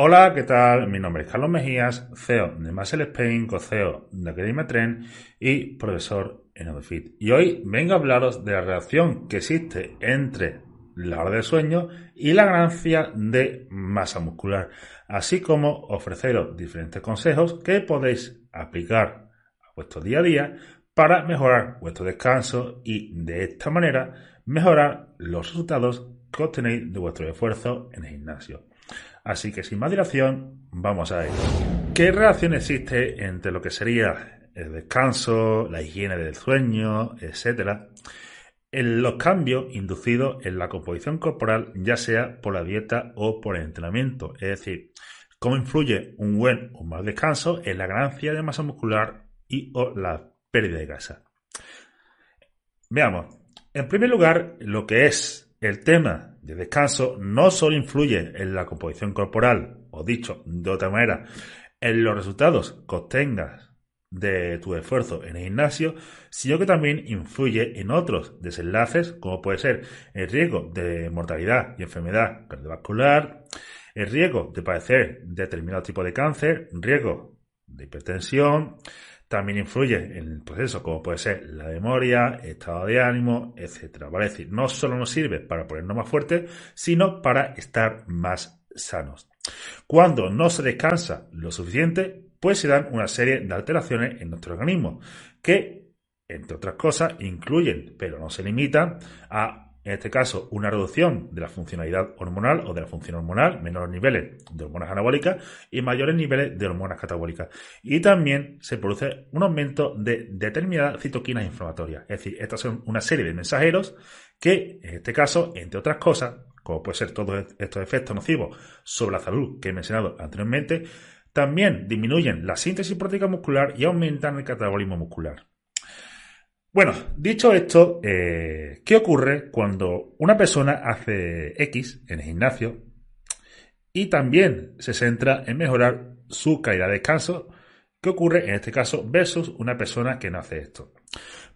Hola, ¿qué tal? Mi nombre es Carlos Mejías, CEO de Muscle Spain, co-CEO de Academia Trend y profesor en AutoFit. Y hoy vengo a hablaros de la relación que existe entre la hora de sueño y la ganancia de masa muscular, así como ofreceros diferentes consejos que podéis aplicar a vuestro día a día para mejorar vuestro descanso y de esta manera mejorar los resultados que obtenéis de vuestro esfuerzo en el gimnasio. Así que sin más dilación, vamos a ello. ¿Qué relación existe entre lo que sería el descanso, la higiene del sueño, etcétera, en los cambios inducidos en la composición corporal, ya sea por la dieta o por el entrenamiento? Es decir, cómo influye un buen o mal descanso en la ganancia de masa muscular y o la pérdida de grasa. Veamos. En primer lugar, lo que es el tema de descanso no solo influye en la composición corporal, o dicho de otra manera, en los resultados que obtengas de tu esfuerzo en el gimnasio, sino que también influye en otros desenlaces, como puede ser el riesgo de mortalidad y enfermedad cardiovascular, el riesgo de padecer determinado tipo de cáncer, riesgo de hipertensión, también influye en el proceso, como puede ser la memoria, estado de ánimo, etcétera. ¿Vale? Decir, no solo nos sirve para ponernos más fuertes, sino para estar más sanos. Cuando no se descansa lo suficiente, pues se dan una serie de alteraciones en nuestro organismo, que, entre otras cosas, incluyen, pero no se limitan, a en este caso, una reducción de la funcionalidad hormonal o de la función hormonal, menores niveles de hormonas anabólicas y mayores niveles de hormonas catabólicas. Y también se produce un aumento de determinadas citoquinas inflamatorias. Es decir, estas son una serie de mensajeros que, en este caso, entre otras cosas, como puede ser todos estos efectos nocivos sobre la salud que he mencionado anteriormente, también disminuyen la síntesis proteica muscular y aumentan el catabolismo muscular. Bueno, dicho esto, eh, ¿qué ocurre cuando una persona hace X en el gimnasio y también se centra en mejorar su calidad de descanso? ¿Qué ocurre en este caso versus una persona que no hace esto?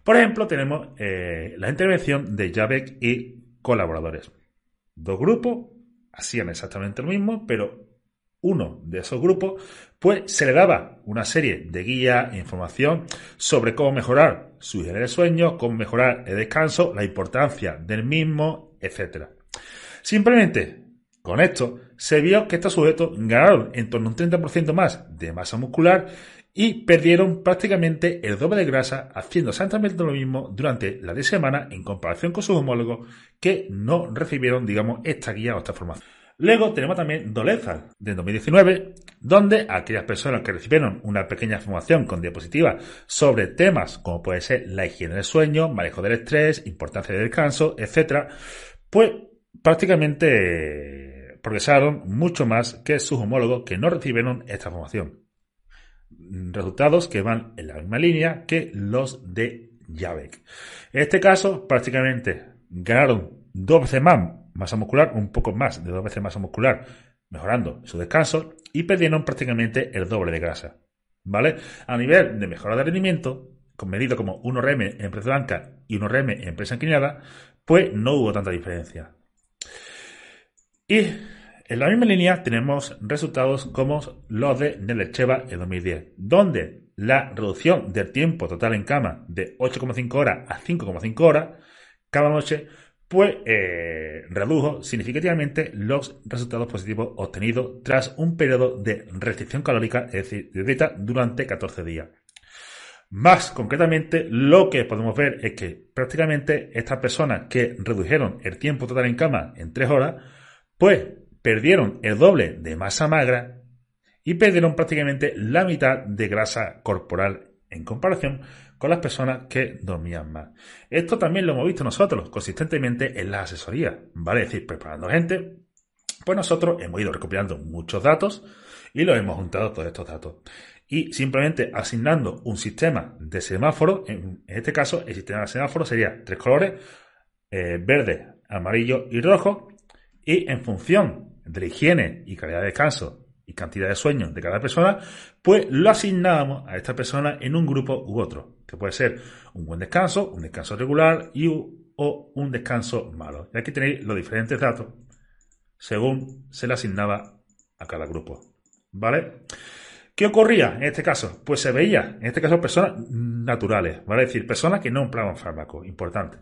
Por ejemplo, tenemos eh, la intervención de Javek y colaboradores. Dos grupos hacían exactamente lo mismo, pero uno de esos grupos, pues se le daba una serie de guías e información sobre cómo mejorar su higiene de sueño, cómo mejorar el descanso, la importancia del mismo, etc. Simplemente con esto se vio que estos sujetos ganaron en torno a un 30% más de masa muscular y perdieron prácticamente el doble de grasa haciendo exactamente lo mismo durante la de semana en comparación con sus homólogos que no recibieron, digamos, esta guía o esta formación. Luego tenemos también Doleza, de 2019, donde aquellas personas que recibieron una pequeña formación con diapositivas sobre temas como puede ser la higiene del sueño, manejo del estrés, importancia del descanso, etc., pues prácticamente progresaron mucho más que sus homólogos que no recibieron esta formación. Resultados que van en la misma línea que los de Javek. En este caso, prácticamente ganaron dos veces más masa muscular, un poco más de dos veces masa muscular, mejorando su descanso y perdieron prácticamente el doble de grasa. ¿Vale? A nivel de mejora de rendimiento, con medido como 1RM en presa blanca y 1RM en presa inclinada, pues no hubo tanta diferencia. Y en la misma línea tenemos resultados como los de Nelecheva en 2010, donde la reducción del tiempo total en cama de 8,5 horas a 5,5 horas cada noche pues eh, redujo significativamente los resultados positivos obtenidos tras un periodo de restricción calórica, es decir, de dieta durante 14 días. Más concretamente, lo que podemos ver es que prácticamente estas personas que redujeron el tiempo total en cama en 3 horas, pues perdieron el doble de masa magra y perdieron prácticamente la mitad de grasa corporal en comparación con las personas que dormían más. Esto también lo hemos visto nosotros consistentemente en las asesorías, ¿vale? Decir, preparando gente Pues nosotros hemos ido recopilando muchos datos y los hemos juntado todos estos datos. Y simplemente asignando un sistema de semáforo, en este caso el sistema de semáforo sería tres colores, eh, verde, amarillo y rojo, y en función de la higiene y calidad de descanso y cantidad de sueño de cada persona, pues lo asignábamos a esta persona en un grupo u otro, que puede ser un buen descanso, un descanso regular y o un descanso malo. Y aquí tenéis los diferentes datos según se le asignaba a cada grupo. ¿Vale? ¿Qué ocurría en este caso? Pues se veía, en este caso, personas naturales, ¿vale? Es decir, personas que no empleaban fármacos, importante.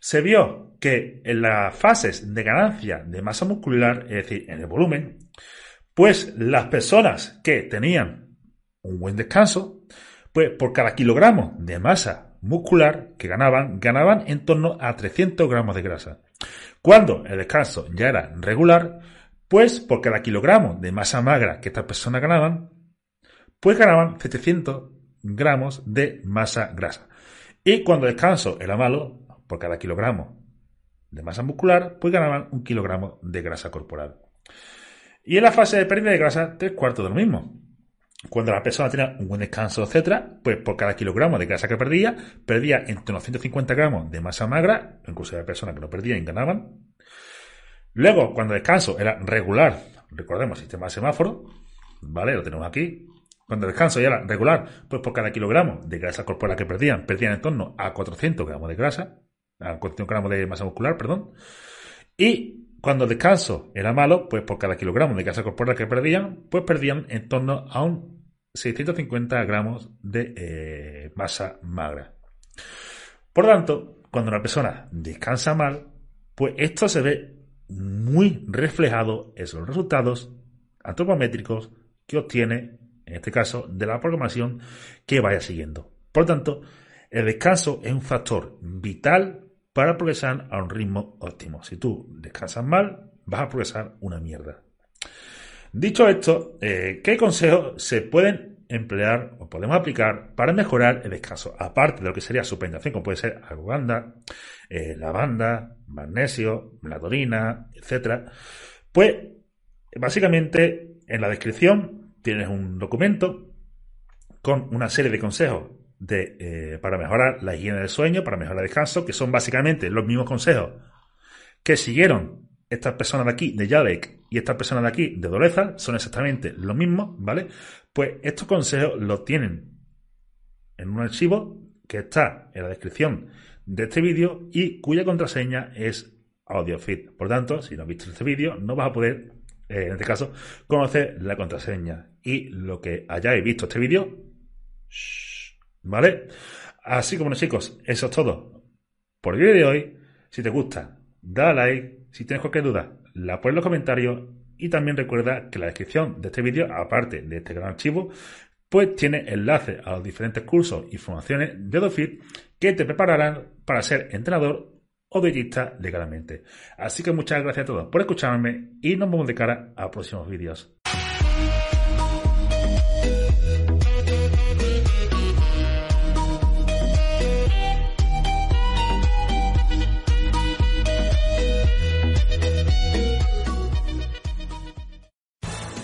Se vio que en las fases de ganancia de masa muscular, es decir, en el volumen, pues las personas que tenían un buen descanso, pues por cada kilogramo de masa muscular que ganaban, ganaban en torno a 300 gramos de grasa. Cuando el descanso ya era regular, pues por cada kilogramo de masa magra que estas personas ganaban, pues ganaban 700 gramos de masa grasa. Y cuando el descanso era malo, por cada kilogramo de masa muscular, pues ganaban un kilogramo de grasa corporal. Y en la fase de pérdida de grasa, tres cuartos de lo mismo. Cuando la persona tenía un buen descanso, etcétera, pues por cada kilogramo de grasa que perdía, perdía entre unos 150 gramos de masa magra, incluso la persona que no perdía y ganaban. Luego, cuando el descanso era regular, recordemos sistema de semáforo, ¿vale? Lo tenemos aquí. Cuando el descanso ya era regular, pues por cada kilogramo de grasa corporal que perdían, perdían en torno a 400 gramos de grasa, a 400 gramos de masa muscular, perdón. Y cuando el descanso era malo, pues por cada kilogramo de grasa corporal que perdían, pues perdían en torno a un 650 gramos de eh, masa magra. Por lo tanto, cuando una persona descansa mal, pues esto se ve muy reflejado en los resultados antropométricos que obtiene, en este caso, de la programación que vaya siguiendo. Por lo tanto, el descanso es un factor vital para progresar a un ritmo óptimo. Si tú descansas mal, vas a progresar una mierda. Dicho esto, eh, ¿qué consejos se pueden emplear o podemos aplicar para mejorar el descanso? Aparte de lo que sería suplementación, como puede ser aruganda, eh, lavanda, magnesio, melatonina, etcétera. Pues, básicamente, en la descripción tienes un documento con una serie de consejos eh, para mejorar la higiene del sueño, para mejorar el descanso, que son básicamente los mismos consejos que siguieron estas personas de aquí, de Yadek, y estas personas de aquí, de Doleza, son exactamente los mismos, ¿vale? Pues estos consejos los tienen en un archivo que está en la descripción de este vídeo y cuya contraseña es AudioFit. Por tanto, si no has visto este vídeo, no vas a poder, eh, en este caso, conocer la contraseña. Y lo que hayáis visto este vídeo, ¿Vale? Así como, bueno, chicos, eso es todo por el vídeo de hoy. Si te gusta, da like. Si tienes cualquier duda, la pones en los comentarios. Y también recuerda que la descripción de este vídeo, aparte de este gran archivo, pues tiene enlace a los diferentes cursos y formaciones de DoFit que te prepararán para ser entrenador o dietista legalmente. Así que muchas gracias a todos por escucharme y nos vemos de cara a próximos vídeos.